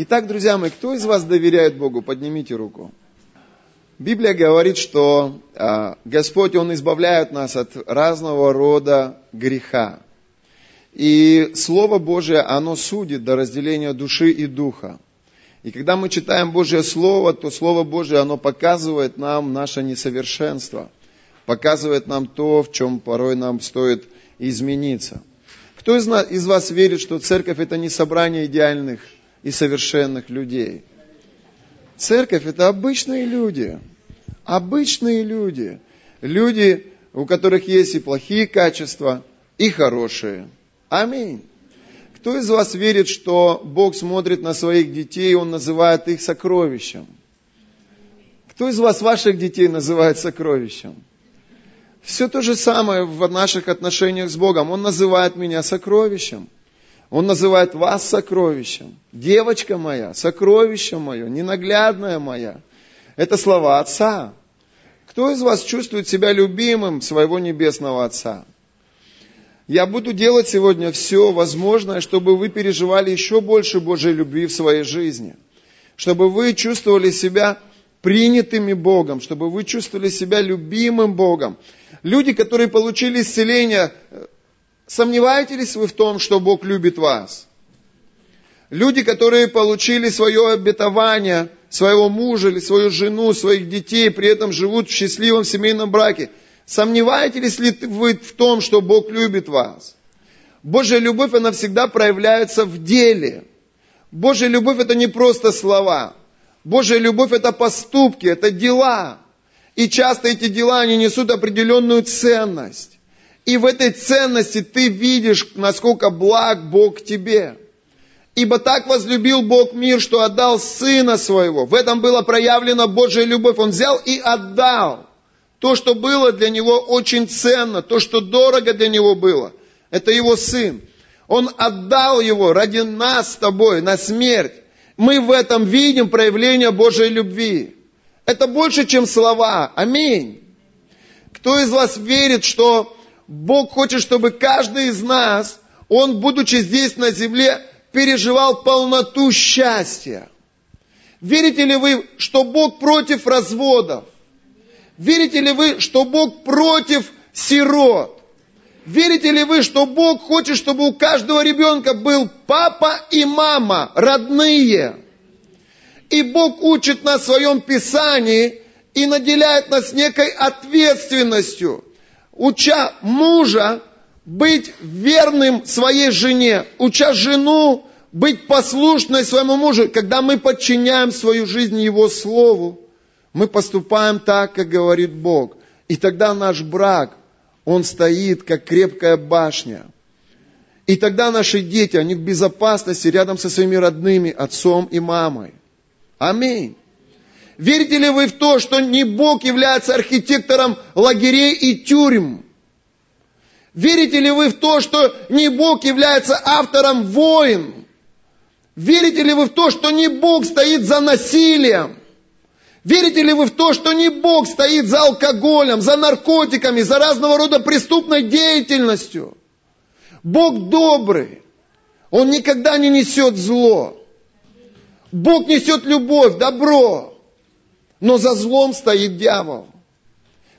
Итак, друзья мои, кто из вас доверяет Богу? Поднимите руку. Библия говорит, что а, Господь, Он избавляет нас от разного рода греха. И Слово Божие, оно судит до разделения души и духа. И когда мы читаем Божье Слово, то Слово Божие, оно показывает нам наше несовершенство, показывает нам то, в чем порой нам стоит измениться. Кто из, вас верит, что церковь это не собрание идеальных и совершенных людей? Церковь это обычные люди. Обычные люди. Люди, у которых есть и плохие качества, и хорошие. Аминь. Кто из вас верит, что Бог смотрит на своих детей, и Он называет их сокровищем? Кто из вас ваших детей называет сокровищем? Все то же самое в наших отношениях с Богом. Он называет меня сокровищем. Он называет вас сокровищем. Девочка моя, сокровище мое, ненаглядная моя. Это слова Отца. Кто из вас чувствует себя любимым своего Небесного Отца? Я буду делать сегодня все возможное, чтобы вы переживали еще больше Божьей любви в своей жизни. Чтобы вы чувствовали себя принятыми Богом, чтобы вы чувствовали себя любимым Богом. Люди, которые получили исцеление, сомневаетесь вы в том, что Бог любит вас? Люди, которые получили свое обетование, своего мужа или свою жену, своих детей, при этом живут в счастливом семейном браке – Сомневаетесь ли вы в том, что Бог любит вас? Божья любовь, она всегда проявляется в деле. Божья любовь это не просто слова. Божья любовь это поступки, это дела. И часто эти дела, они несут определенную ценность. И в этой ценности ты видишь, насколько благ Бог тебе. Ибо так возлюбил Бог мир, что отдал Сына Своего. В этом была проявлена Божья любовь. Он взял и отдал. То, что было для него очень ценно, то, что дорого для него было, это его сын. Он отдал его ради нас с тобой на смерть. Мы в этом видим проявление Божьей любви. Это больше, чем слова. Аминь. Кто из вас верит, что Бог хочет, чтобы каждый из нас, он, будучи здесь на земле, переживал полноту счастья? Верите ли вы, что Бог против разводов? Верите ли вы, что Бог против сирот? Верите ли вы, что Бог хочет, чтобы у каждого ребенка был папа и мама, родные? И Бог учит нас в своем Писании и наделяет нас некой ответственностью, уча мужа быть верным своей жене, уча жену быть послушной своему мужу, когда мы подчиняем свою жизнь Его Слову. Мы поступаем так, как говорит Бог. И тогда наш брак, он стоит, как крепкая башня. И тогда наши дети, они в безопасности рядом со своими родными, отцом и мамой. Аминь. Верите ли вы в то, что не Бог является архитектором лагерей и тюрем? Верите ли вы в то, что не Бог является автором войн? Верите ли вы в то, что не Бог стоит за насилием? Верите ли вы в то, что не Бог стоит за алкоголем, за наркотиками, за разного рода преступной деятельностью? Бог добрый. Он никогда не несет зло. Бог несет любовь, добро. Но за злом стоит дьявол.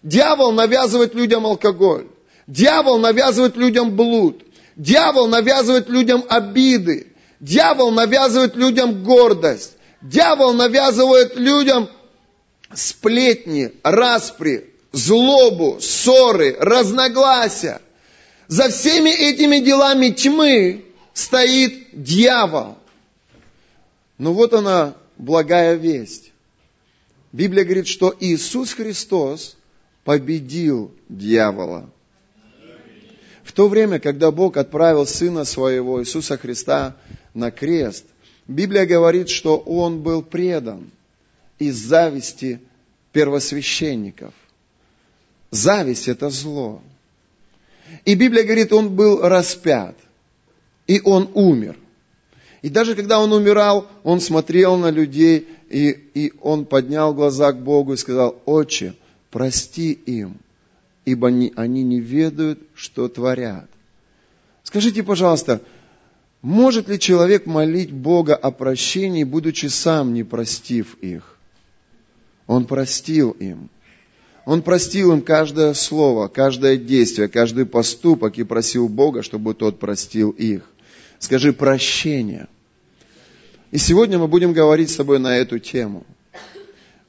Дьявол навязывает людям алкоголь. Дьявол навязывает людям блуд. Дьявол навязывает людям обиды. Дьявол навязывает людям гордость. Дьявол навязывает людям сплетни, распри, злобу, ссоры, разногласия. За всеми этими делами тьмы стоит дьявол. Но вот она, благая весть. Библия говорит, что Иисус Христос победил дьявола. В то время, когда Бог отправил Сына Своего, Иисуса Христа, на крест, Библия говорит, что Он был предан – из зависти первосвященников. Зависть – это зло. И Библия говорит, он был распят, и он умер. И даже когда он умирал, он смотрел на людей, и, и он поднял глаза к Богу и сказал, «Отче, прости им, ибо они, они не ведают, что творят». Скажите, пожалуйста, Может ли человек молить Бога о прощении, будучи сам не простив их? Он простил им. Он простил им каждое слово, каждое действие, каждый поступок и просил Бога, чтобы тот простил их. Скажи прощение. И сегодня мы будем говорить с тобой на эту тему –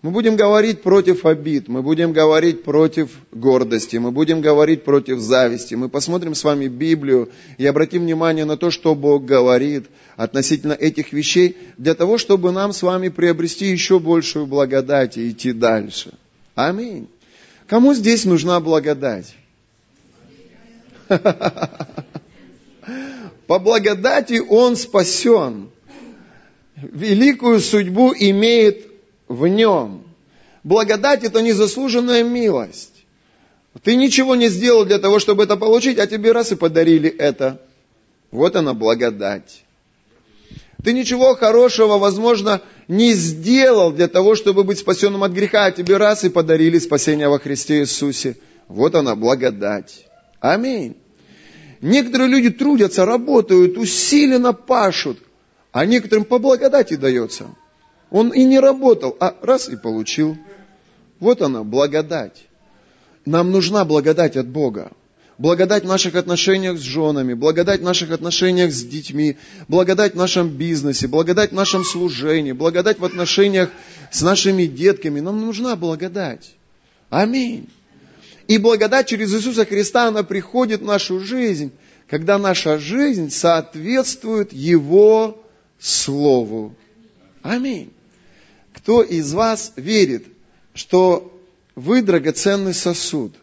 мы будем говорить против обид, мы будем говорить против гордости, мы будем говорить против зависти. Мы посмотрим с вами Библию и обратим внимание на то, что Бог говорит относительно этих вещей, для того, чтобы нам с вами приобрести еще большую благодать и идти дальше. Аминь. Кому здесь нужна благодать? По благодати он спасен. Великую судьбу имеет в нем. Благодать – это незаслуженная милость. Ты ничего не сделал для того, чтобы это получить, а тебе раз и подарили это. Вот она благодать. Ты ничего хорошего, возможно, не сделал для того, чтобы быть спасенным от греха, а тебе раз и подарили спасение во Христе Иисусе. Вот она благодать. Аминь. Некоторые люди трудятся, работают, усиленно пашут, а некоторым по благодати дается. Он и не работал, а раз и получил. Вот она, благодать. Нам нужна благодать от Бога. Благодать в наших отношениях с женами, благодать в наших отношениях с детьми, благодать в нашем бизнесе, благодать в нашем служении, благодать в отношениях с нашими детками. Нам нужна благодать. Аминь. И благодать через Иисуса Христа, она приходит в нашу жизнь, когда наша жизнь соответствует Его Слову. Аминь. Кто из вас верит, что вы драгоценный сосуд?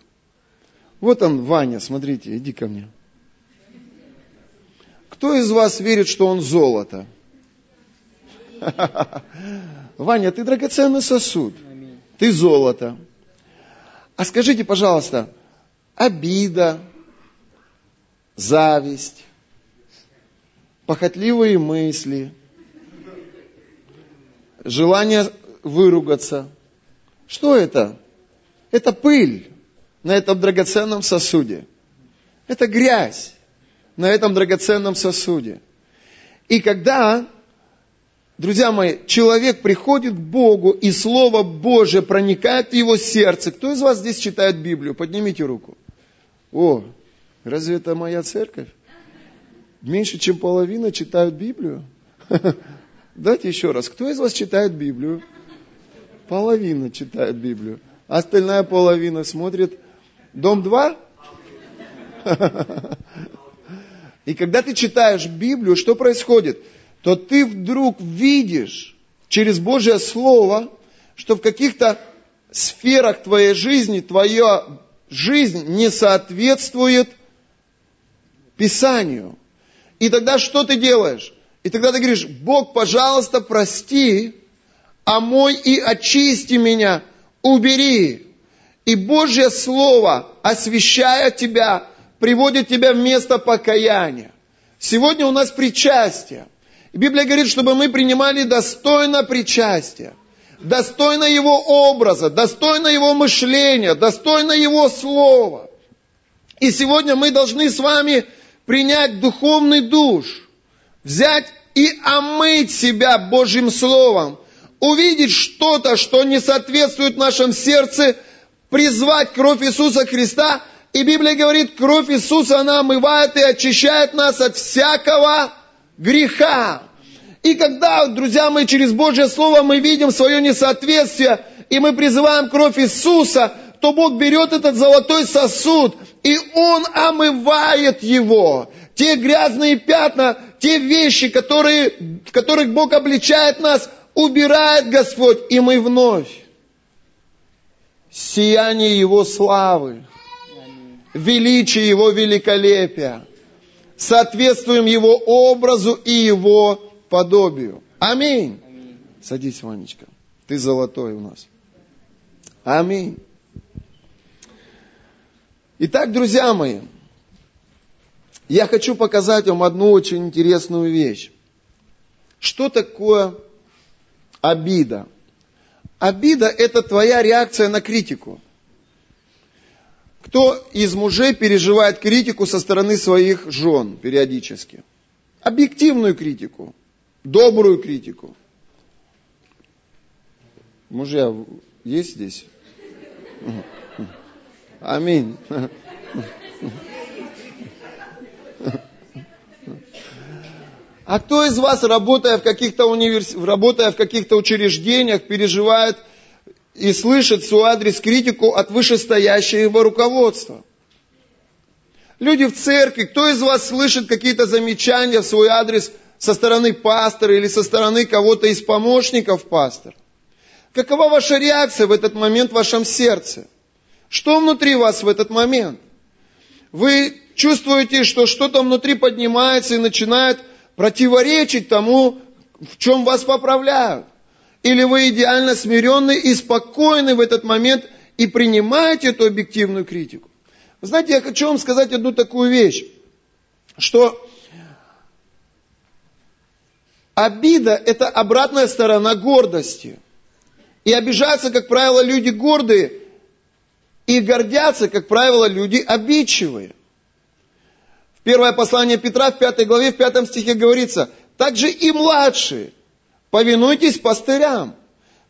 Вот он, Ваня, смотрите, иди ко мне. Кто из вас верит, что он золото? Ваня, ты драгоценный сосуд. Ты золото. А скажите, пожалуйста, обида, зависть, похотливые мысли – желание выругаться. Что это? Это пыль на этом драгоценном сосуде. Это грязь на этом драгоценном сосуде. И когда, друзья мои, человек приходит к Богу, и Слово Божье проникает в его сердце. Кто из вас здесь читает Библию? Поднимите руку. О, разве это моя церковь? Меньше, чем половина читают Библию? Дайте еще раз. Кто из вас читает Библию? Половина читает Библию. Остальная половина смотрит Дом 2? И когда ты читаешь Библию, что происходит? То ты вдруг видишь через Божье Слово, что в каких-то сферах твоей жизни твоя жизнь не соответствует Писанию. И тогда что ты делаешь? И тогда ты говоришь, Бог, пожалуйста, прости, омой и очисти меня, убери. И Божье Слово, освящая тебя, приводит тебя в место покаяния. Сегодня у нас причастие. Библия говорит, чтобы мы принимали достойно причастие, достойно Его образа, достойно Его мышления, достойно Его Слова. И сегодня мы должны с вами принять духовный душ – взять и омыть себя Божьим Словом, увидеть что-то, что не соответствует в нашем сердце, призвать кровь Иисуса Христа. И Библия говорит, кровь Иисуса, она омывает и очищает нас от всякого греха. И когда, друзья мои, через Божье Слово мы видим свое несоответствие, и мы призываем кровь Иисуса, то Бог берет этот золотой сосуд, и Он омывает его. Те грязные пятна, те вещи, которые, которых Бог обличает нас, убирает Господь, и мы вновь сияние Его славы, величие Его великолепия, соответствуем Его образу и Его подобию. Аминь. Аминь. Садись, Ванечка. Ты золотой у нас. Аминь. Итак, друзья мои, я хочу показать вам одну очень интересную вещь. Что такое обида? Обида – это твоя реакция на критику. Кто из мужей переживает критику со стороны своих жен периодически? объективную критику, добрую критику. Мужья есть здесь? Аминь. А кто из вас, работая в каких-то универс... работая в каких-то учреждениях, переживает и слышит в свой адрес критику от вышестоящего руководства? Люди в церкви, кто из вас слышит какие-то замечания в свой адрес со стороны пастора или со стороны кого-то из помощников пастора? Какова ваша реакция в этот момент в вашем сердце? Что внутри вас в этот момент? Вы чувствуете, что что-то внутри поднимается и начинает противоречить тому, в чем вас поправляют. Или вы идеально смиренны и спокойны в этот момент и принимаете эту объективную критику. Знаете, я хочу вам сказать одну такую вещь, что обида – это обратная сторона гордости. И обижаются, как правило, люди гордые, и гордятся, как правило, люди обидчивые. Первое послание Петра в пятой главе, в пятом стихе говорится, также и младшие, повинуйтесь пастырям.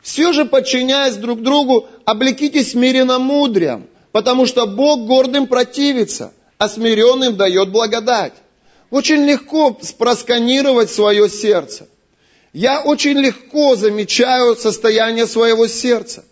Все же, подчиняясь друг другу, облекитесь смиренно мудрям, потому что Бог гордым противится, а смиренным дает благодать. Очень легко просканировать свое сердце. Я очень легко замечаю состояние своего сердца.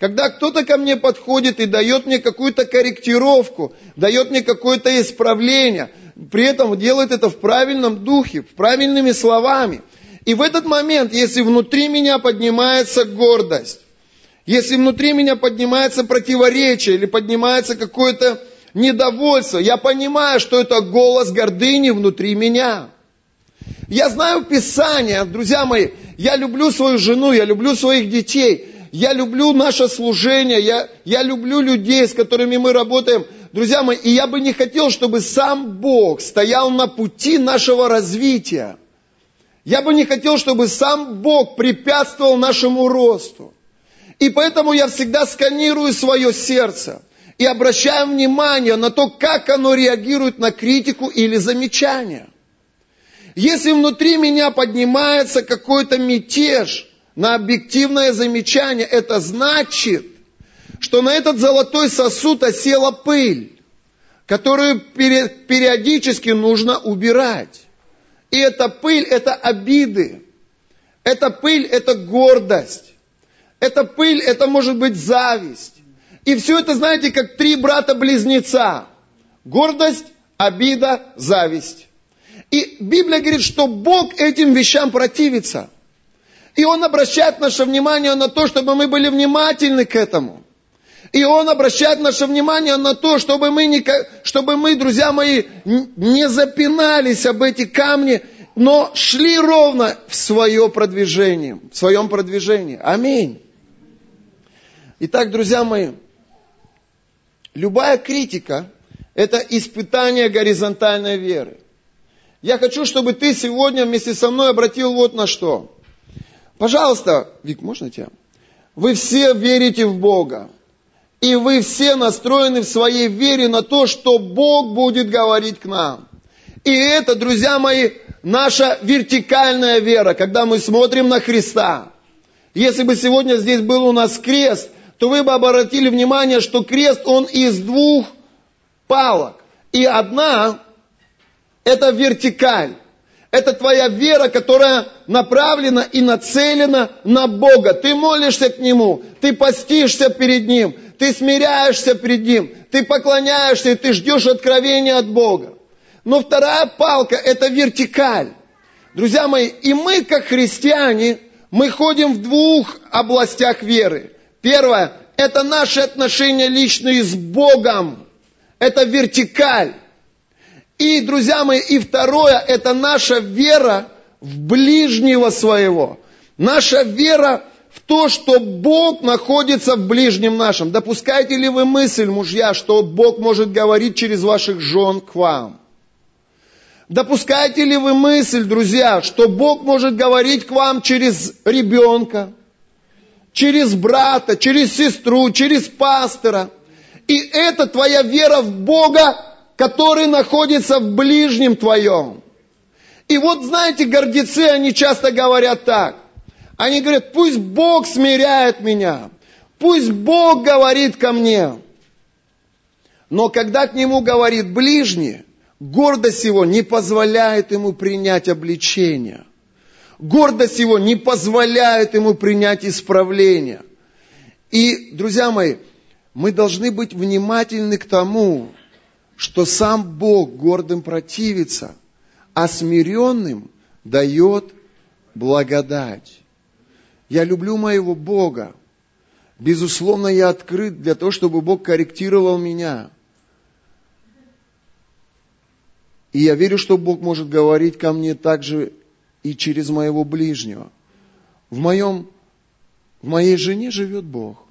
Когда кто-то ко мне подходит и дает мне какую-то корректировку, дает мне какое-то исправление, при этом делает это в правильном духе, правильными словами. И в этот момент, если внутри меня поднимается гордость, если внутри меня поднимается противоречие или поднимается какое-то недовольство, я понимаю, что это голос гордыни внутри меня. Я знаю Писание, друзья мои, я люблю свою жену, я люблю своих детей, я люблю наше служение, я, я люблю людей, с которыми мы работаем. Друзья мои, и я бы не хотел, чтобы сам Бог стоял на пути нашего развития. Я бы не хотел, чтобы сам Бог препятствовал нашему росту. И поэтому я всегда сканирую свое сердце и обращаю внимание на то, как оно реагирует на критику или замечание. Если внутри меня поднимается какой-то мятеж – на объективное замечание, это значит, что на этот золотой сосуд осела пыль, которую периодически нужно убирать. И эта пыль – это обиды. Эта пыль – это гордость. Эта пыль – это может быть зависть. И все это, знаете, как три брата-близнеца. Гордость, обида, зависть. И Библия говорит, что Бог этим вещам противится – и Он обращает наше внимание на то, чтобы мы были внимательны к этому. И Он обращает наше внимание на то, чтобы мы, не, чтобы мы, друзья мои, не запинались об эти камни, но шли ровно в свое продвижение, в своем продвижении. Аминь. Итак, друзья мои, любая критика – это испытание горизонтальной веры. Я хочу, чтобы ты сегодня вместе со мной обратил вот на что. Пожалуйста, Вик, можно тебя? Вы все верите в Бога. И вы все настроены в своей вере на то, что Бог будет говорить к нам. И это, друзья мои, наша вертикальная вера, когда мы смотрим на Христа. Если бы сегодня здесь был у нас крест, то вы бы обратили внимание, что крест, он из двух палок. И одна – это вертикаль. Это твоя вера, которая направлена и нацелена на Бога. Ты молишься к Нему, ты постишься перед Ним, ты смиряешься перед Ним, ты поклоняешься и ты ждешь откровения от Бога. Но вторая палка – это вертикаль. Друзья мои, и мы, как христиане, мы ходим в двух областях веры. Первое – это наши отношения личные с Богом. Это вертикаль. И, друзья мои, и второе, это наша вера в ближнего своего. Наша вера в то, что Бог находится в ближнем нашем. Допускаете ли вы мысль, мужья, что Бог может говорить через ваших жен к вам? Допускаете ли вы мысль, друзья, что Бог может говорить к вам через ребенка, через брата, через сестру, через пастора? И это твоя вера в Бога который находится в ближнем твоем. И вот, знаете, гордецы, они часто говорят так. Они говорят, пусть Бог смиряет меня, пусть Бог говорит ко мне. Но когда к нему говорит ближний, гордость его не позволяет ему принять обличение. Гордость его не позволяет ему принять исправление. И, друзья мои, мы должны быть внимательны к тому, что сам Бог гордым противится, а смиренным дает благодать. Я люблю моего Бога. Безусловно, я открыт для того, чтобы Бог корректировал меня. И я верю, что Бог может говорить ко мне также и через моего ближнего. В, моем, в моей жене живет Бог.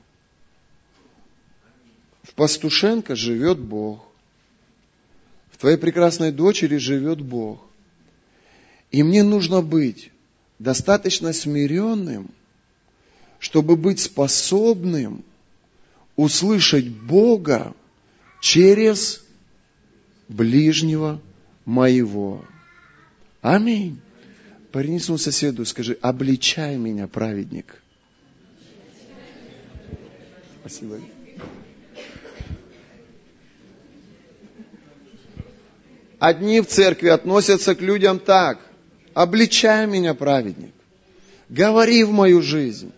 В Пастушенко живет Бог. В твоей прекрасной дочери живет Бог. И мне нужно быть достаточно смиренным, чтобы быть способным услышать Бога через ближнего моего. Аминь. Парни своему соседу, скажи, обличай меня, праведник. Спасибо. Одни в церкви относятся к людям так. Обличай меня, праведник. Говори в мою жизнь.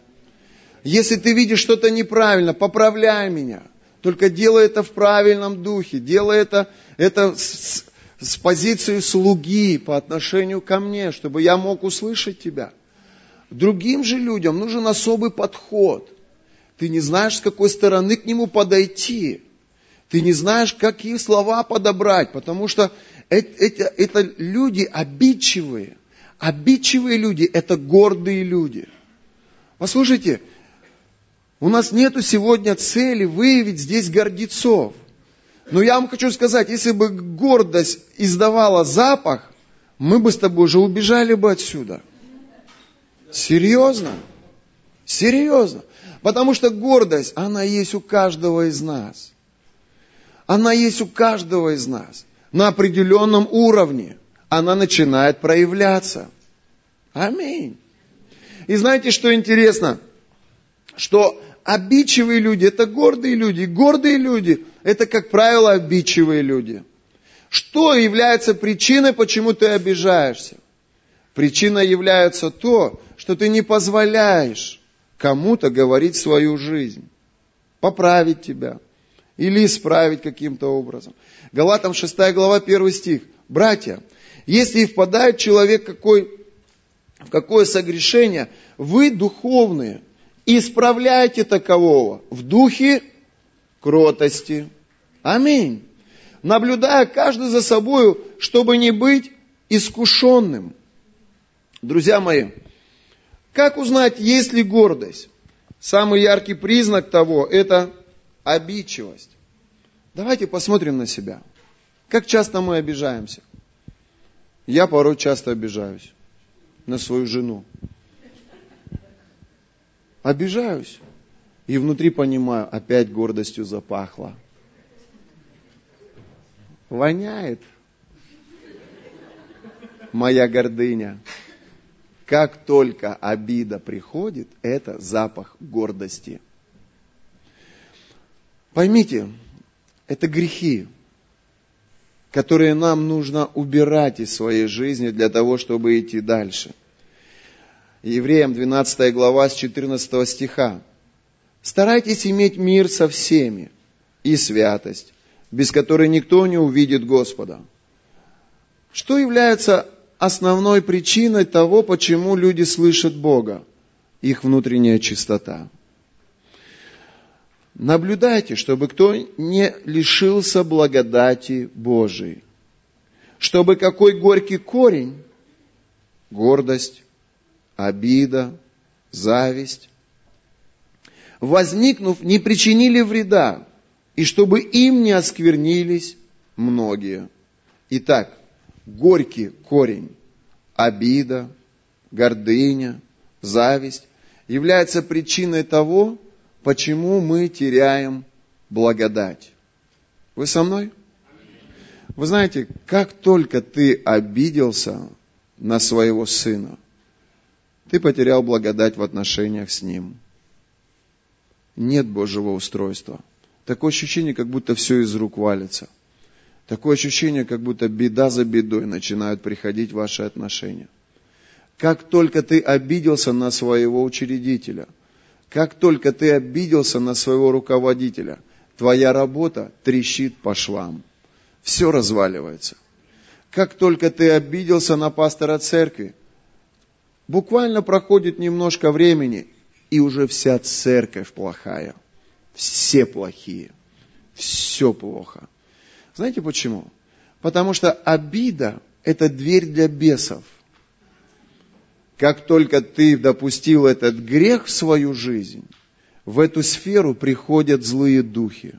Если ты видишь что-то неправильно, поправляй меня. Только делай это в правильном духе. Делай это, это с, с позиции слуги по отношению ко мне, чтобы я мог услышать тебя. Другим же людям нужен особый подход. Ты не знаешь, с какой стороны к нему подойти. Ты не знаешь, какие слова подобрать, потому что это, это, это люди обидчивые. Обидчивые люди – это гордые люди. Послушайте, у нас нету сегодня цели выявить здесь гордецов. Но я вам хочу сказать, если бы гордость издавала запах, мы бы с тобой уже убежали бы отсюда. Серьезно? Серьезно. Потому что гордость, она есть у каждого из нас. Она есть у каждого из нас. На определенном уровне она начинает проявляться. Аминь. И знаете, что интересно? Что обидчивые люди – это гордые люди. Гордые люди – это, как правило, обидчивые люди. Что является причиной, почему ты обижаешься? Причина является то, что ты не позволяешь кому-то говорить свою жизнь, поправить тебя или исправить каким-то образом. Галатам 6 глава 1 стих. Братья, если и впадает человек какой, в какое согрешение, вы духовные – исправляйте такового в духе кротости. Аминь. Наблюдая каждый за собою, чтобы не быть искушенным. Друзья мои, как узнать, есть ли гордость? Самый яркий признак того – это обидчивость. Давайте посмотрим на себя. Как часто мы обижаемся? Я порой часто обижаюсь на свою жену обижаюсь. И внутри понимаю, опять гордостью запахло. Воняет моя гордыня. Как только обида приходит, это запах гордости. Поймите, это грехи, которые нам нужно убирать из своей жизни для того, чтобы идти дальше – Евреям 12 глава с 14 стиха. Старайтесь иметь мир со всеми и святость, без которой никто не увидит Господа. Что является основной причиной того, почему люди слышат Бога? Их внутренняя чистота. Наблюдайте, чтобы кто не лишился благодати Божией. Чтобы какой горький корень, гордость, обида, зависть, возникнув, не причинили вреда, и чтобы им не осквернились многие. Итак, горький корень, обида, гордыня, зависть является причиной того, почему мы теряем благодать. Вы со мной? Вы знаете, как только ты обиделся, на своего сына, ты потерял благодать в отношениях с ним. Нет Божьего устройства. Такое ощущение, как будто все из рук валится. Такое ощущение, как будто беда за бедой начинают приходить ваши отношения. Как только ты обиделся на своего учредителя, как только ты обиделся на своего руководителя, твоя работа трещит по швам. Все разваливается. Как только ты обиделся на пастора церкви, буквально проходит немножко времени, и уже вся церковь плохая. Все плохие. Все плохо. Знаете почему? Потому что обида – это дверь для бесов. Как только ты допустил этот грех в свою жизнь, в эту сферу приходят злые духи.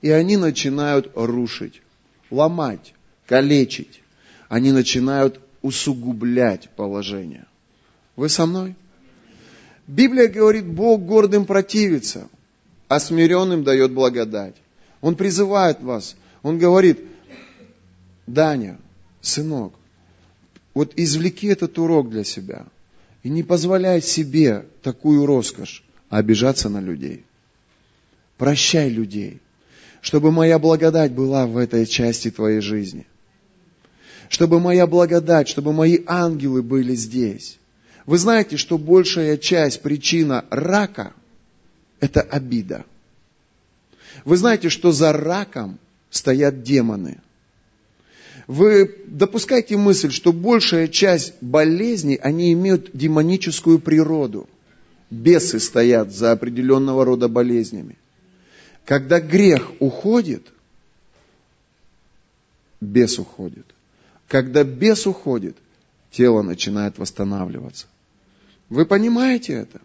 И они начинают рушить, ломать, калечить. Они начинают усугублять положение. Вы со мной? Библия говорит, Бог гордым противится, а смиренным дает благодать. Он призывает вас. Он говорит, Даня, сынок, вот извлеки этот урок для себя. И не позволяй себе такую роскошь обижаться на людей. Прощай людей, чтобы моя благодать была в этой части твоей жизни. Чтобы моя благодать, чтобы мои ангелы были здесь. Вы знаете, что большая часть причина рака – это обида. Вы знаете, что за раком стоят демоны – вы допускаете мысль, что большая часть болезней, они имеют демоническую природу. Бесы стоят за определенного рода болезнями. Когда грех уходит, бес уходит. Когда бес уходит, тело начинает восстанавливаться. Вы понимаете это?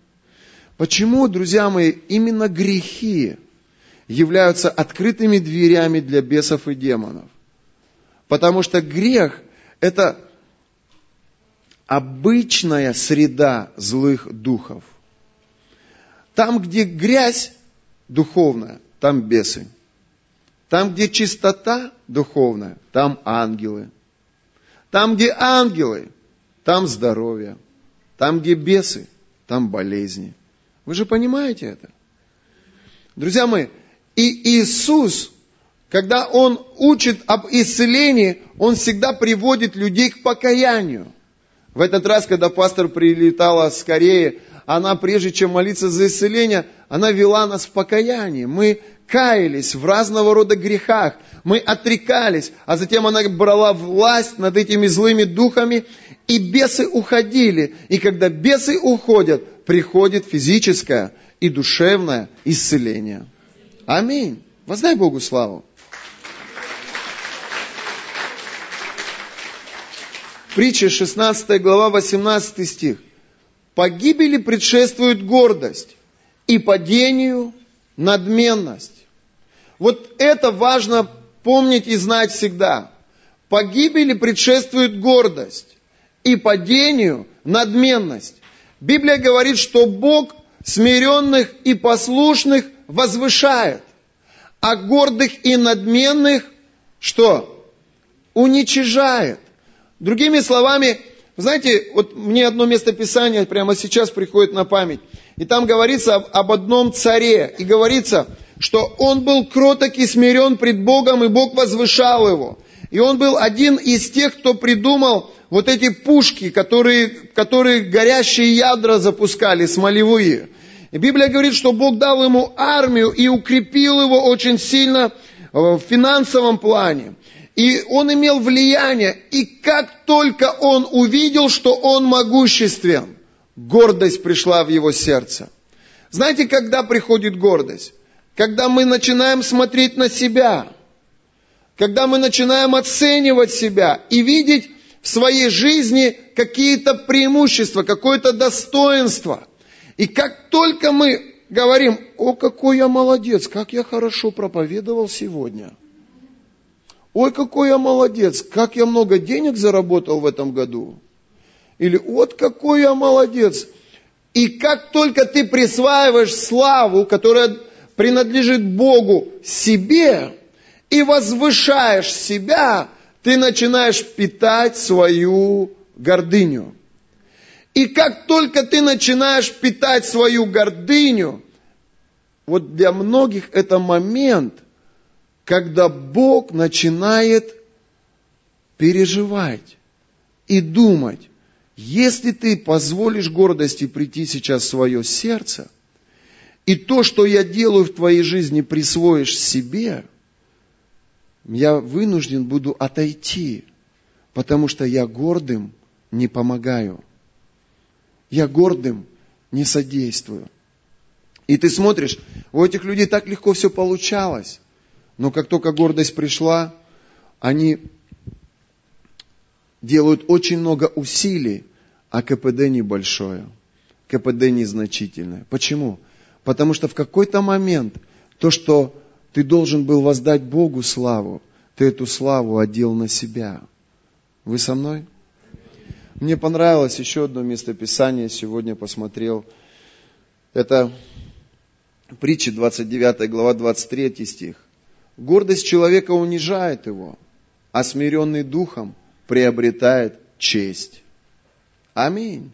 Почему, друзья мои, именно грехи являются открытыми дверями для бесов и демонов? Потому что грех – это обычная среда злых духов. Там, где грязь духовная, там бесы. Там, где чистота духовная, там ангелы. Там, где ангелы, там здоровье. Там, где бесы, там болезни. Вы же понимаете это? Друзья мои, и Иисус когда он учит об исцелении, он всегда приводит людей к покаянию. В этот раз, когда пастор прилетала с Кореи, она, прежде чем молиться за исцеление, она вела нас в покаяние. Мы каялись в разного рода грехах, мы отрекались, а затем она брала власть над этими злыми духами, и бесы уходили. И когда бесы уходят, приходит физическое и душевное исцеление. Аминь. Воздай Богу славу. Притча 16 глава 18 стих. Погибели предшествует гордость и падению надменность. Вот это важно помнить и знать всегда. Погибели предшествует гордость и падению надменность. Библия говорит, что Бог смиренных и послушных возвышает, а гордых и надменных что? Уничижает. Другими словами, знаете, вот мне одно место Писания прямо сейчас приходит на память. И там говорится об одном царе. И говорится, что он был кроток и смирен пред Богом, и Бог возвышал его. И он был один из тех, кто придумал вот эти пушки, которые, которые горящие ядра запускали, смолевые. И Библия говорит, что Бог дал ему армию и укрепил его очень сильно в финансовом плане. И он имел влияние. И как только он увидел, что он могуществен, гордость пришла в его сердце. Знаете, когда приходит гордость? Когда мы начинаем смотреть на себя, когда мы начинаем оценивать себя и видеть в своей жизни какие-то преимущества, какое-то достоинство. И как только мы говорим, о, какой я молодец, как я хорошо проповедовал сегодня – Ой, какой я молодец, как я много денег заработал в этом году. Или вот какой я молодец. И как только ты присваиваешь славу, которая принадлежит Богу себе, и возвышаешь себя, ты начинаешь питать свою гордыню. И как только ты начинаешь питать свою гордыню, вот для многих это момент, когда Бог начинает переживать и думать, если ты позволишь гордости прийти сейчас в свое сердце, и то, что я делаю в твоей жизни, присвоишь себе, я вынужден буду отойти, потому что я гордым не помогаю. Я гордым не содействую. И ты смотришь, у этих людей так легко все получалось. Но как только гордость пришла, они делают очень много усилий, а КПД небольшое, КПД незначительное. Почему? Потому что в какой-то момент то, что ты должен был воздать Богу славу, ты эту славу одел на себя. Вы со мной? Мне понравилось еще одно местописание, сегодня посмотрел. Это притча 29 глава 23 стих. Гордость человека унижает его, а смиренный духом приобретает честь. Аминь.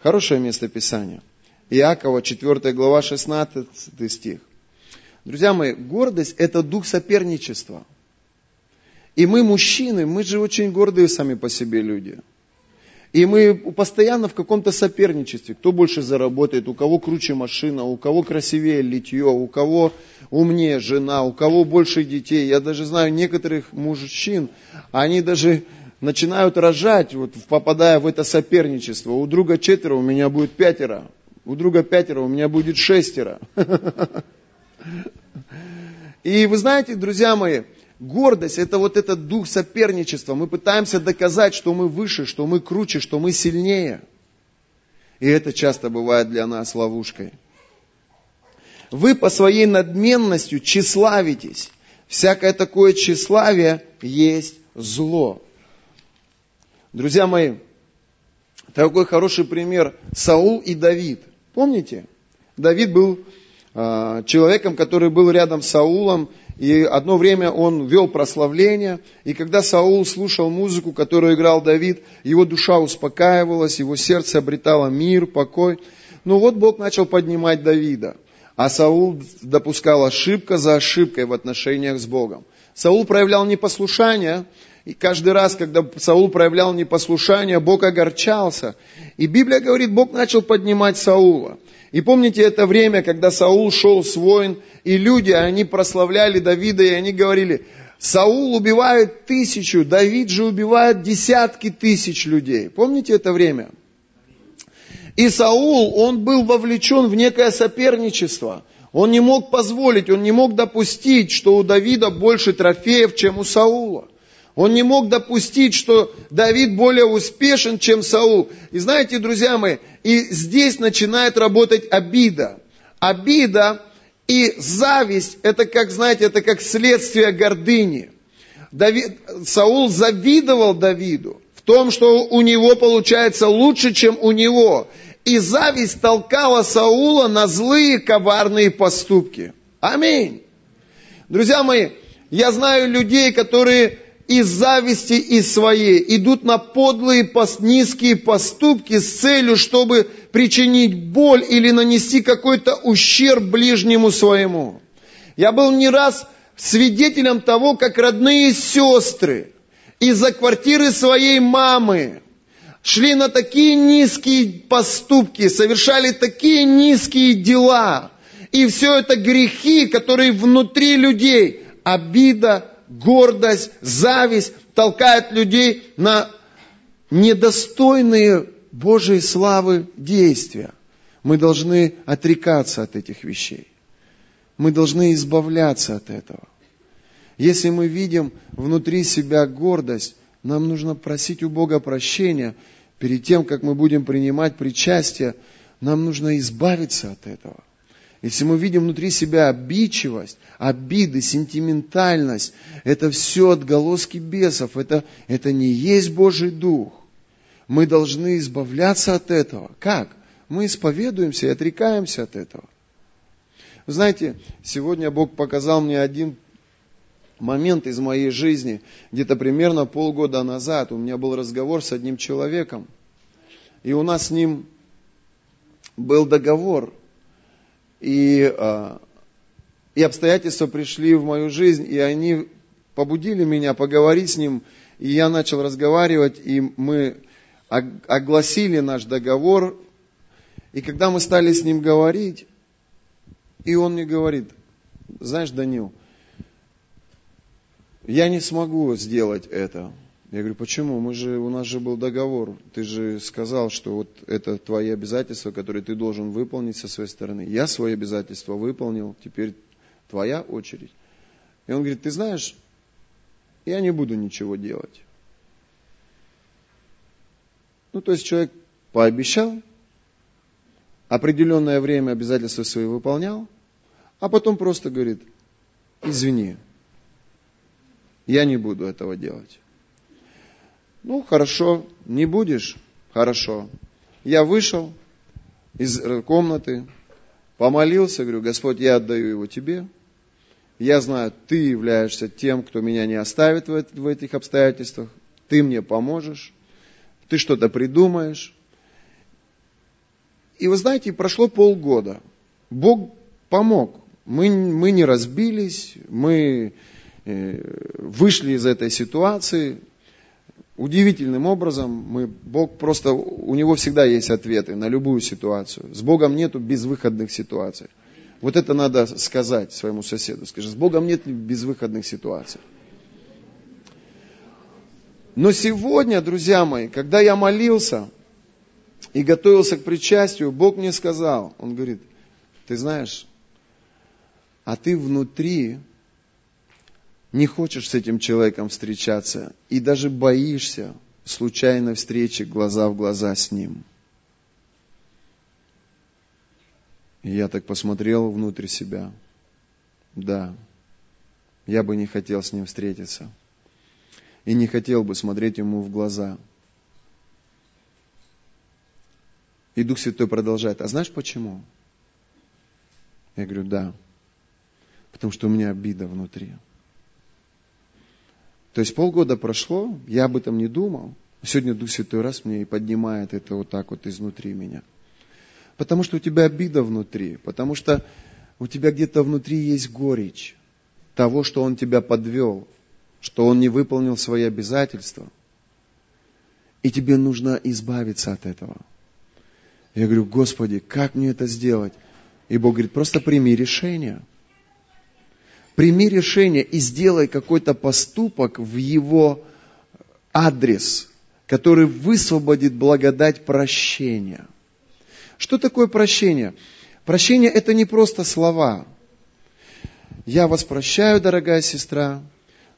Хорошее место Писания. Иакова, 4 глава, 16 стих. Друзья мои, гордость – это дух соперничества. И мы, мужчины, мы же очень гордые сами по себе люди. И мы постоянно в каком-то соперничестве. Кто больше заработает, у кого круче машина, у кого красивее литье, у кого умнее жена, у кого больше детей. Я даже знаю некоторых мужчин, они даже начинают рожать, вот, попадая в это соперничество. У друга четверо, у меня будет пятеро. У друга пятеро, у меня будет шестеро. И вы знаете, друзья мои, Гордость – это вот этот дух соперничества. Мы пытаемся доказать, что мы выше, что мы круче, что мы сильнее. И это часто бывает для нас ловушкой. Вы по своей надменностью тщеславитесь. Всякое такое тщеславие есть зло. Друзья мои, такой хороший пример Саул и Давид. Помните? Давид был человеком, который был рядом с Саулом, и одно время он вел прославление, и когда Саул слушал музыку, которую играл Давид, его душа успокаивалась, его сердце обретало мир, покой. Но вот Бог начал поднимать Давида, а Саул допускал ошибка за ошибкой в отношениях с Богом. Саул проявлял непослушание, и каждый раз, когда Саул проявлял непослушание, Бог огорчался. И Библия говорит, Бог начал поднимать Саула. И помните это время, когда Саул шел с войн, и люди, они прославляли Давида, и они говорили, Саул убивает тысячу, Давид же убивает десятки тысяч людей. Помните это время? И Саул, он был вовлечен в некое соперничество. Он не мог позволить, он не мог допустить, что у Давида больше трофеев, чем у Саула. Он не мог допустить, что Давид более успешен, чем Саул. И знаете, друзья мои, и здесь начинает работать обида. Обида и зависть, это как, знаете, это как следствие гордыни. Давид, Саул завидовал Давиду в том, что у него получается лучше, чем у него. И зависть толкала Саула на злые, коварные поступки. Аминь. Друзья мои, я знаю людей, которые из зависти и своей идут на подлые, низкие поступки с целью, чтобы причинить боль или нанести какой-то ущерб ближнему своему. Я был не раз свидетелем того, как родные сестры из-за квартиры своей мамы шли на такие низкие поступки, совершали такие низкие дела. И все это грехи, которые внутри людей, обида, гордость, зависть толкает людей на недостойные Божьей славы действия. Мы должны отрекаться от этих вещей. Мы должны избавляться от этого. Если мы видим внутри себя гордость, нам нужно просить у Бога прощения. Перед тем, как мы будем принимать причастие, нам нужно избавиться от этого. Если мы видим внутри себя обидчивость, обиды, сентиментальность, это все отголоски бесов, это, это не есть Божий Дух. Мы должны избавляться от этого. Как? Мы исповедуемся и отрекаемся от этого. Вы знаете, сегодня Бог показал мне один момент из моей жизни, где-то примерно полгода назад у меня был разговор с одним человеком, и у нас с ним был договор, и, а, и обстоятельства пришли в мою жизнь, и они побудили меня поговорить с ним, и я начал разговаривать, и мы огласили наш договор, и когда мы стали с ним говорить, и он мне говорит, знаешь, Данил, я не смогу сделать это. Я говорю, почему? Мы же, у нас же был договор. Ты же сказал, что вот это твои обязательства, которые ты должен выполнить со своей стороны. Я свои обязательства выполнил, теперь твоя очередь. И он говорит, ты знаешь, я не буду ничего делать. Ну, то есть человек пообещал, определенное время обязательства свои выполнял, а потом просто говорит, извини, я не буду этого делать. Ну, хорошо, не будешь, хорошо. Я вышел из комнаты, помолился, говорю, Господь, я отдаю его тебе. Я знаю, ты являешься тем, кто меня не оставит в, этих обстоятельствах. Ты мне поможешь, ты что-то придумаешь. И вы знаете, прошло полгода. Бог помог. Мы, мы не разбились, мы Э, вышли из этой ситуации. Удивительным образом мы, Бог просто, у него всегда есть ответы на любую ситуацию. С Богом нету безвыходных ситуаций. Вот это надо сказать своему соседу. Скажи, с Богом нет безвыходных ситуаций. Но сегодня, друзья мои, когда я молился и готовился к причастию, Бог мне сказал, Он говорит, ты знаешь, а ты внутри не хочешь с этим человеком встречаться и даже боишься случайной встречи глаза в глаза с ним. И я так посмотрел внутрь себя. Да, я бы не хотел с ним встретиться. И не хотел бы смотреть ему в глаза. И Дух Святой продолжает. А знаешь почему? Я говорю, да. Потому что у меня обида внутри. То есть полгода прошло, я об этом не думал. Сегодня Дух Святой раз мне и поднимает это вот так вот изнутри меня. Потому что у тебя обида внутри, потому что у тебя где-то внутри есть горечь того, что Он тебя подвел, что Он не выполнил свои обязательства. И тебе нужно избавиться от этого. Я говорю, Господи, как мне это сделать? И Бог говорит, просто прими решение – прими решение и сделай какой-то поступок в его адрес, который высвободит благодать прощения. Что такое прощение? Прощение это не просто слова. Я вас прощаю, дорогая сестра,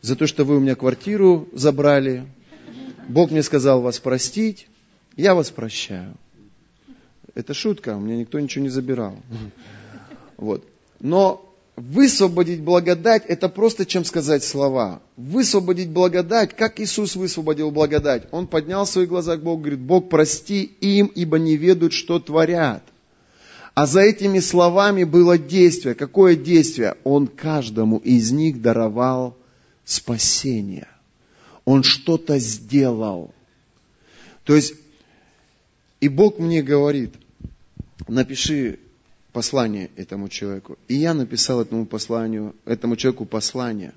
за то, что вы у меня квартиру забрали. Бог мне сказал вас простить, я вас прощаю. Это шутка, у меня никто ничего не забирал. Вот. Но Высвободить благодать – это просто, чем сказать слова. Высвободить благодать, как Иисус высвободил благодать. Он поднял свои глаза к Богу, говорит, Бог, прости им, ибо не ведут, что творят. А за этими словами было действие. Какое действие? Он каждому из них даровал спасение. Он что-то сделал. То есть, и Бог мне говорит, напиши послание этому человеку. И я написал этому посланию, этому человеку послание.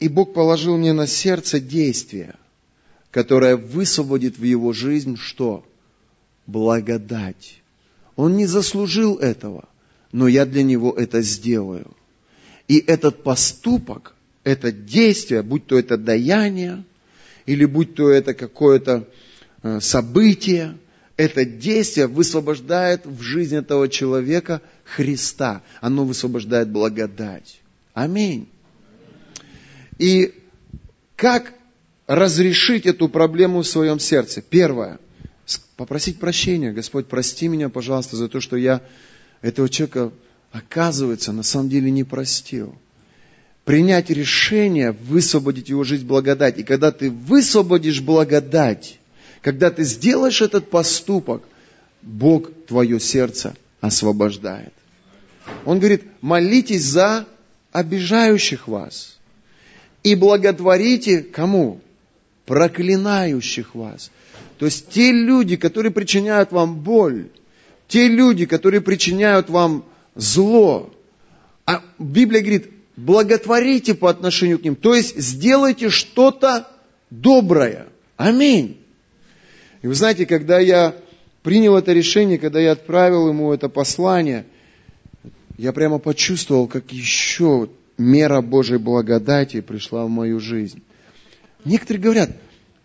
И Бог положил мне на сердце действие, которое высвободит в его жизнь что? Благодать. Он не заслужил этого, но я для него это сделаю. И этот поступок, это действие, будь то это даяние, или будь то это какое-то э, событие, это действие высвобождает в жизнь этого человека Христа. Оно высвобождает благодать. Аминь. И как разрешить эту проблему в своем сердце? Первое. Попросить прощения. Господь, прости меня, пожалуйста, за то, что я этого человека, оказывается, на самом деле не простил. Принять решение, высвободить его жизнь благодать. И когда ты высвободишь благодать, когда ты сделаешь этот поступок, Бог твое сердце освобождает. Он говорит, молитесь за обижающих вас. и благотворите кому? Проклинающих вас. То есть те люди, которые причиняют вам боль, те люди, которые причиняют вам зло, а Библия говорит, благотворите по отношению к ним, то есть сделайте что-то доброе. Аминь. И вы знаете, когда я принял это решение, когда я отправил ему это послание, я прямо почувствовал, как еще мера Божьей благодати пришла в мою жизнь. Некоторые говорят,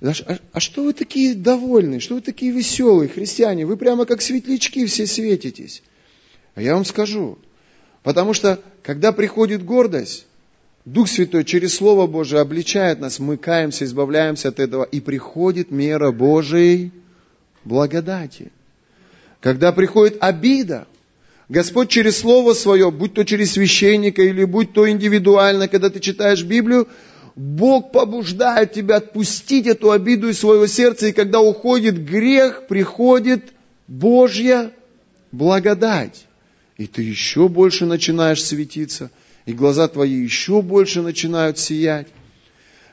а, а что вы такие довольные, что вы такие веселые, христиане, вы прямо как светлячки все светитесь. А я вам скажу, потому что когда приходит гордость, Дух Святой через Слово Божие обличает нас, мы каемся, избавляемся от этого, и приходит мера Божией благодати. Когда приходит обида, Господь через Слово Свое, будь то через священника или будь то индивидуально, когда ты читаешь Библию, Бог побуждает тебя отпустить эту обиду из своего сердца, и когда уходит грех, приходит Божья благодать. И ты еще больше начинаешь светиться, и глаза твои еще больше начинают сиять.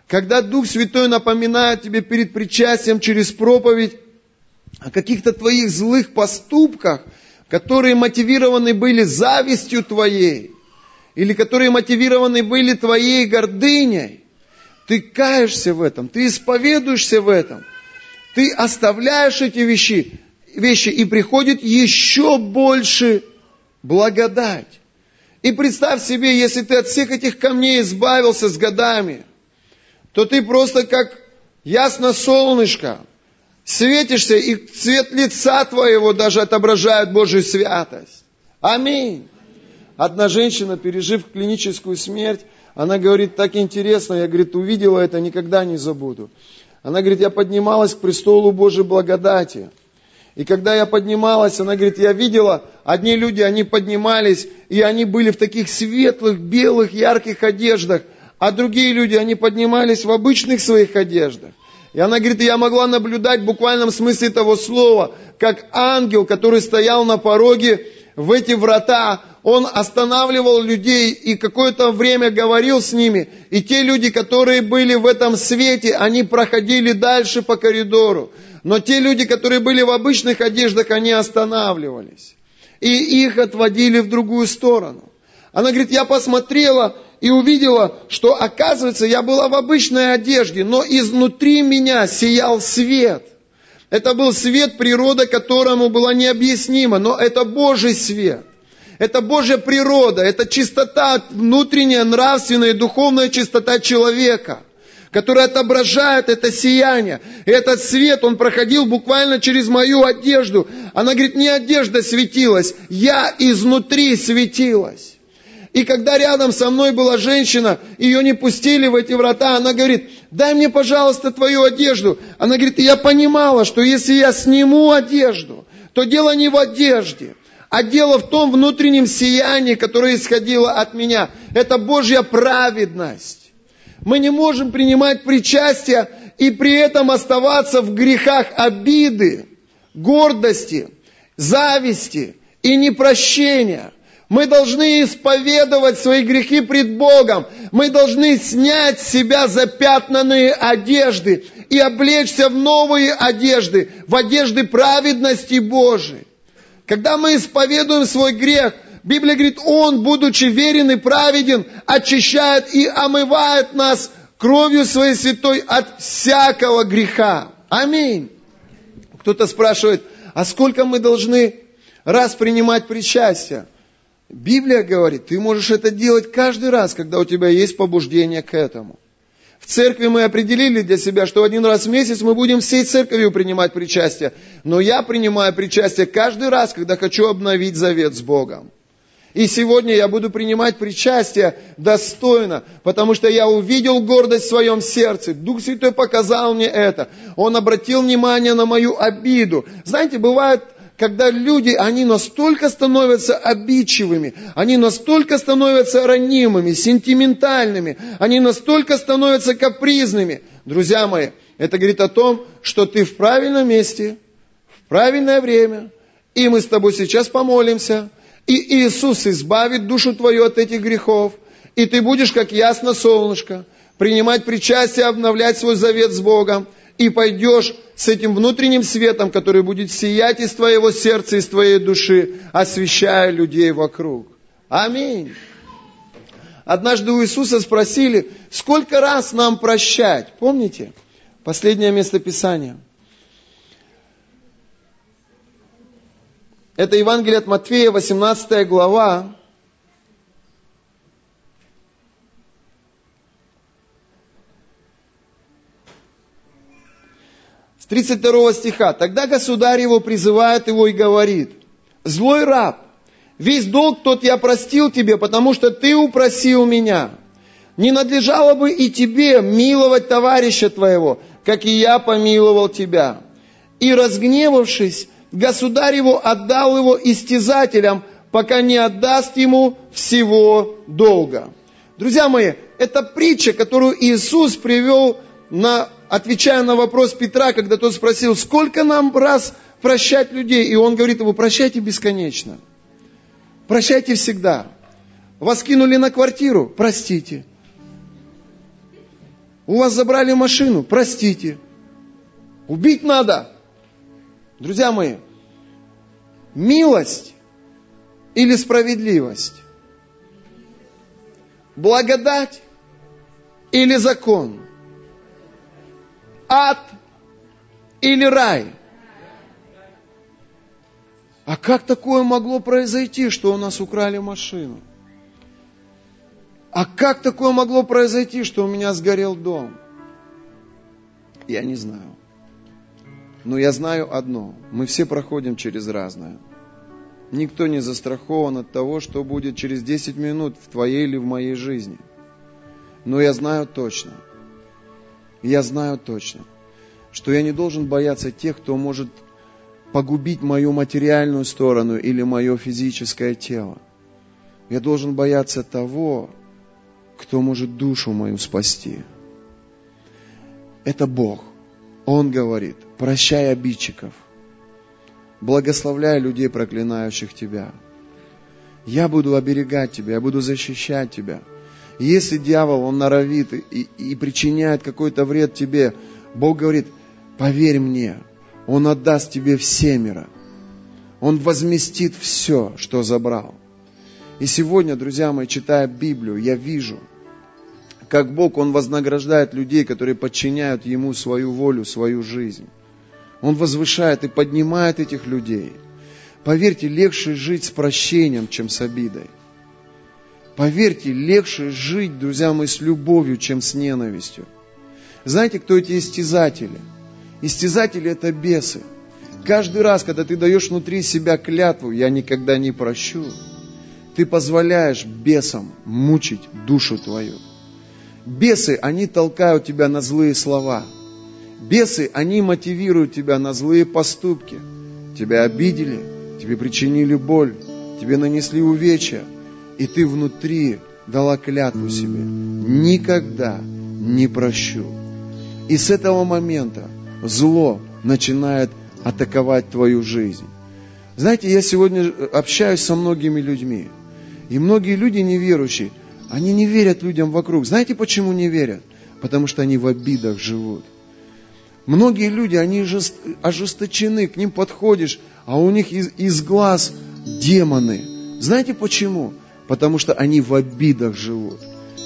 Когда Дух Святой напоминает тебе перед причастием через проповедь, о каких-то твоих злых поступках, которые мотивированы были завистью твоей, или которые мотивированы были твоей гордыней, ты каешься в этом, ты исповедуешься в этом, ты оставляешь эти вещи, вещи и приходит еще больше благодать. И представь себе, если ты от всех этих камней избавился с годами, то ты просто как ясно солнышко, светишься, и цвет лица твоего даже отображает Божью святость. Аминь. Одна женщина, пережив клиническую смерть, она говорит, так интересно, я, говорит, увидела это, никогда не забуду. Она говорит, я поднималась к престолу Божьей благодати. И когда я поднималась, она говорит, я видела, одни люди, они поднимались, и они были в таких светлых, белых, ярких одеждах, а другие люди, они поднимались в обычных своих одеждах. И она говорит, я могла наблюдать в буквальном смысле того слова, как ангел, который стоял на пороге в эти врата, он останавливал людей и какое-то время говорил с ними. И те люди, которые были в этом свете, они проходили дальше по коридору. Но те люди, которые были в обычных одеждах, они останавливались. И их отводили в другую сторону. Она говорит, я посмотрела, и увидела, что, оказывается, я была в обычной одежде, но изнутри меня сиял свет. Это был свет природа, которому была необъяснима, но это Божий свет. Это Божья природа, это чистота, внутренняя, нравственная, духовная чистота человека, которая отображает это сияние. Этот свет, он проходил буквально через мою одежду. Она говорит, не одежда светилась, я изнутри светилась. И когда рядом со мной была женщина, ее не пустили в эти врата, она говорит, дай мне, пожалуйста, твою одежду. Она говорит, я понимала, что если я сниму одежду, то дело не в одежде, а дело в том внутреннем сиянии, которое исходило от меня. Это Божья праведность. Мы не можем принимать причастие и при этом оставаться в грехах обиды, гордости, зависти и непрощения. Мы должны исповедовать свои грехи пред Богом. Мы должны снять с себя запятнанные одежды и облечься в новые одежды, в одежды праведности Божией. Когда мы исповедуем свой грех, Библия говорит, Он, будучи верен и праведен, очищает и омывает нас кровью своей святой от всякого греха. Аминь. Кто-то спрашивает, а сколько мы должны раз принимать причастие? Библия говорит, ты можешь это делать каждый раз, когда у тебя есть побуждение к этому. В церкви мы определили для себя, что один раз в месяц мы будем всей церковью принимать причастие. Но я принимаю причастие каждый раз, когда хочу обновить завет с Богом. И сегодня я буду принимать причастие достойно, потому что я увидел гордость в своем сердце. Дух Святой показал мне это. Он обратил внимание на мою обиду. Знаете, бывает когда люди, они настолько становятся обидчивыми, они настолько становятся ранимыми, сентиментальными, они настолько становятся капризными. Друзья мои, это говорит о том, что ты в правильном месте, в правильное время, и мы с тобой сейчас помолимся, и Иисус избавит душу твою от этих грехов, и ты будешь как ясно солнышко, принимать причастие, обновлять свой завет с Богом, и пойдешь с этим внутренним светом, который будет сиять из твоего сердца, из твоей души, освещая людей вокруг. Аминь. Однажды у Иисуса спросили, сколько раз нам прощать? Помните? Последнее место Писания. Это Евангелие от Матфея, 18 глава, с 32 стиха. Тогда государь его призывает его и говорит, «Злой раб, весь долг тот я простил тебе, потому что ты упросил меня. Не надлежало бы и тебе миловать товарища твоего, как и я помиловал тебя». И разгневавшись, государь его отдал его истязателям, пока не отдаст ему всего долга. Друзья мои, это притча, которую Иисус привел на отвечая на вопрос Петра, когда тот спросил, сколько нам раз прощать людей? И он говорит ему, прощайте бесконечно. Прощайте всегда. Вас кинули на квартиру, простите. У вас забрали машину, простите. Убить надо. Друзья мои, милость или справедливость? Благодать или закон? ад или рай? А как такое могло произойти, что у нас украли машину? А как такое могло произойти, что у меня сгорел дом? Я не знаю. Но я знаю одно. Мы все проходим через разное. Никто не застрахован от того, что будет через 10 минут в твоей или в моей жизни. Но я знаю точно – я знаю точно, что я не должен бояться тех, кто может погубить мою материальную сторону или мое физическое тело. Я должен бояться того, кто может душу мою спасти. Это Бог. Он говорит, прощай обидчиков, благословляй людей, проклинающих тебя. Я буду оберегать тебя, я буду защищать тебя – если дьявол, он норовит и, и причиняет какой-то вред тебе, Бог говорит, поверь мне, он отдаст тебе всемиро. Он возместит все, что забрал. И сегодня, друзья мои, читая Библию, я вижу, как Бог, Он вознаграждает людей, которые подчиняют Ему свою волю, свою жизнь. Он возвышает и поднимает этих людей. Поверьте, легче жить с прощением, чем с обидой. Поверьте, легче жить, друзья мои, с любовью, чем с ненавистью. Знаете, кто эти истязатели? Истязатели – это бесы. Каждый раз, когда ты даешь внутри себя клятву «я никогда не прощу», ты позволяешь бесам мучить душу твою. Бесы, они толкают тебя на злые слова. Бесы, они мотивируют тебя на злые поступки. Тебя обидели, тебе причинили боль, тебе нанесли увечья – и ты внутри дала клятву себе, никогда не прощу. И с этого момента зло начинает атаковать твою жизнь. Знаете, я сегодня общаюсь со многими людьми, и многие люди неверующие, они не верят людям вокруг. Знаете, почему не верят? Потому что они в обидах живут. Многие люди, они ожесточены, к ним подходишь, а у них из, из глаз демоны. Знаете почему? потому что они в обидах живут.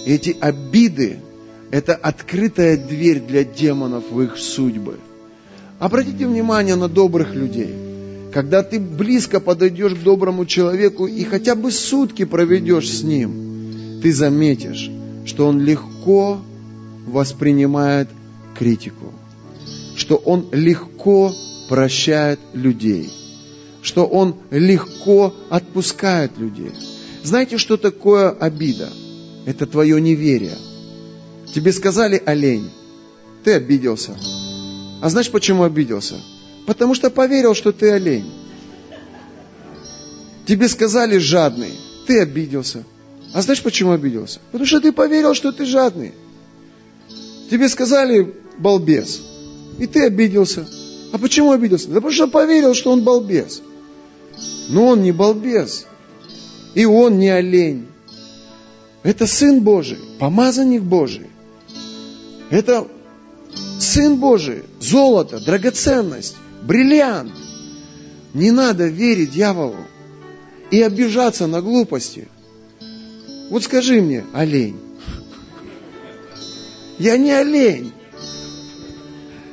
И эти обиды – это открытая дверь для демонов в их судьбы. Обратите внимание на добрых людей. Когда ты близко подойдешь к доброму человеку и хотя бы сутки проведешь с ним, ты заметишь, что он легко воспринимает критику, что он легко прощает людей, что он легко отпускает людей. Знаете, что такое обида? Это твое неверие. Тебе сказали олень, ты обиделся. А знаешь, почему обиделся? Потому что поверил, что ты олень. Тебе сказали жадный, ты обиделся. А знаешь, почему обиделся? Потому что ты поверил, что ты жадный. Тебе сказали балбес, и ты обиделся. А почему обиделся? Да потому что поверил, что он балбес. Но он не балбес. И он не олень. Это Сын Божий, помазанник Божий. Это Сын Божий, золото, драгоценность, бриллиант. Не надо верить дьяволу и обижаться на глупости. Вот скажи мне, олень. Я не олень.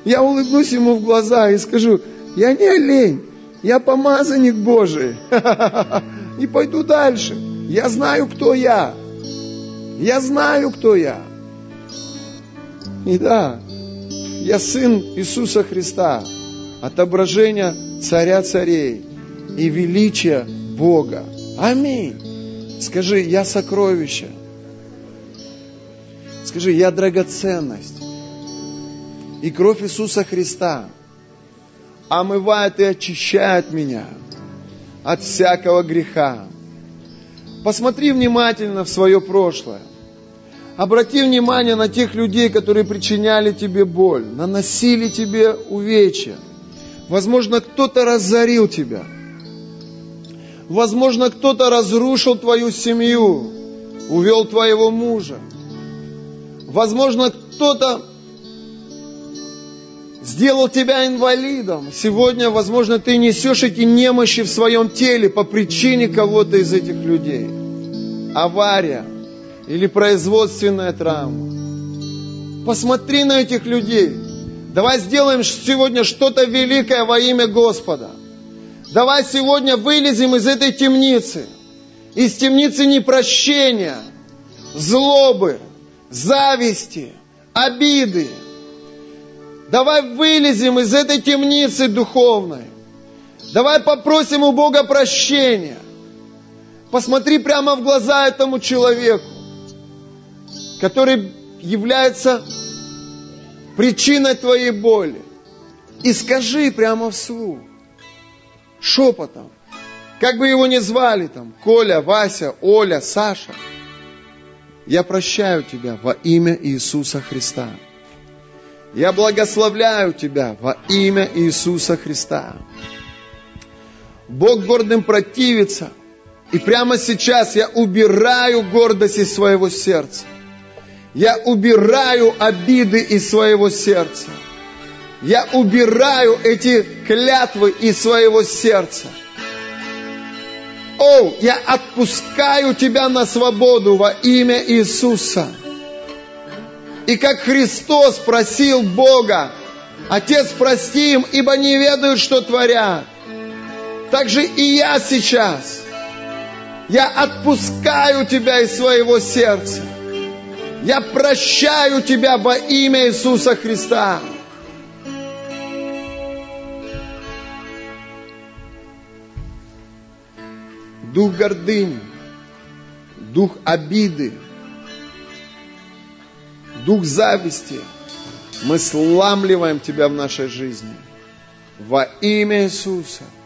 Я улыбнусь ему в глаза и скажу, я не олень, я помазанник Божий. И пойду дальше. Я знаю, кто я. Я знаю, кто я. И да, я сын Иисуса Христа, отображение царя царей и величия Бога. Аминь. Скажи, я сокровище. Скажи, я драгоценность. И кровь Иисуса Христа омывает и очищает меня от всякого греха. Посмотри внимательно в свое прошлое. Обрати внимание на тех людей, которые причиняли тебе боль, наносили тебе увечья. Возможно, кто-то разорил тебя. Возможно, кто-то разрушил твою семью, увел твоего мужа. Возможно, кто-то сделал тебя инвалидом. Сегодня, возможно, ты несешь эти немощи в своем теле по причине кого-то из этих людей. Авария или производственная травма. Посмотри на этих людей. Давай сделаем сегодня что-то великое во имя Господа. Давай сегодня вылезем из этой темницы. Из темницы непрощения, злобы, зависти, обиды, Давай вылезем из этой темницы духовной. Давай попросим у Бога прощения. Посмотри прямо в глаза этому человеку, который является причиной твоей боли. И скажи прямо вслух, шепотом, как бы его ни звали там, Коля, Вася, Оля, Саша, я прощаю тебя во имя Иисуса Христа. Я благословляю тебя во имя Иисуса Христа. Бог гордым противится. И прямо сейчас я убираю гордость из своего сердца. Я убираю обиды из своего сердца. Я убираю эти клятвы из своего сердца. О, я отпускаю тебя на свободу во имя Иисуса. И как Христос просил Бога, Отец, прости им, ибо не ведают, что творят. Так же и я сейчас. Я отпускаю тебя из своего сердца. Я прощаю тебя во имя Иисуса Христа. Дух гордыни, дух обиды, дух зависти, мы сламливаем тебя в нашей жизни. Во имя Иисуса –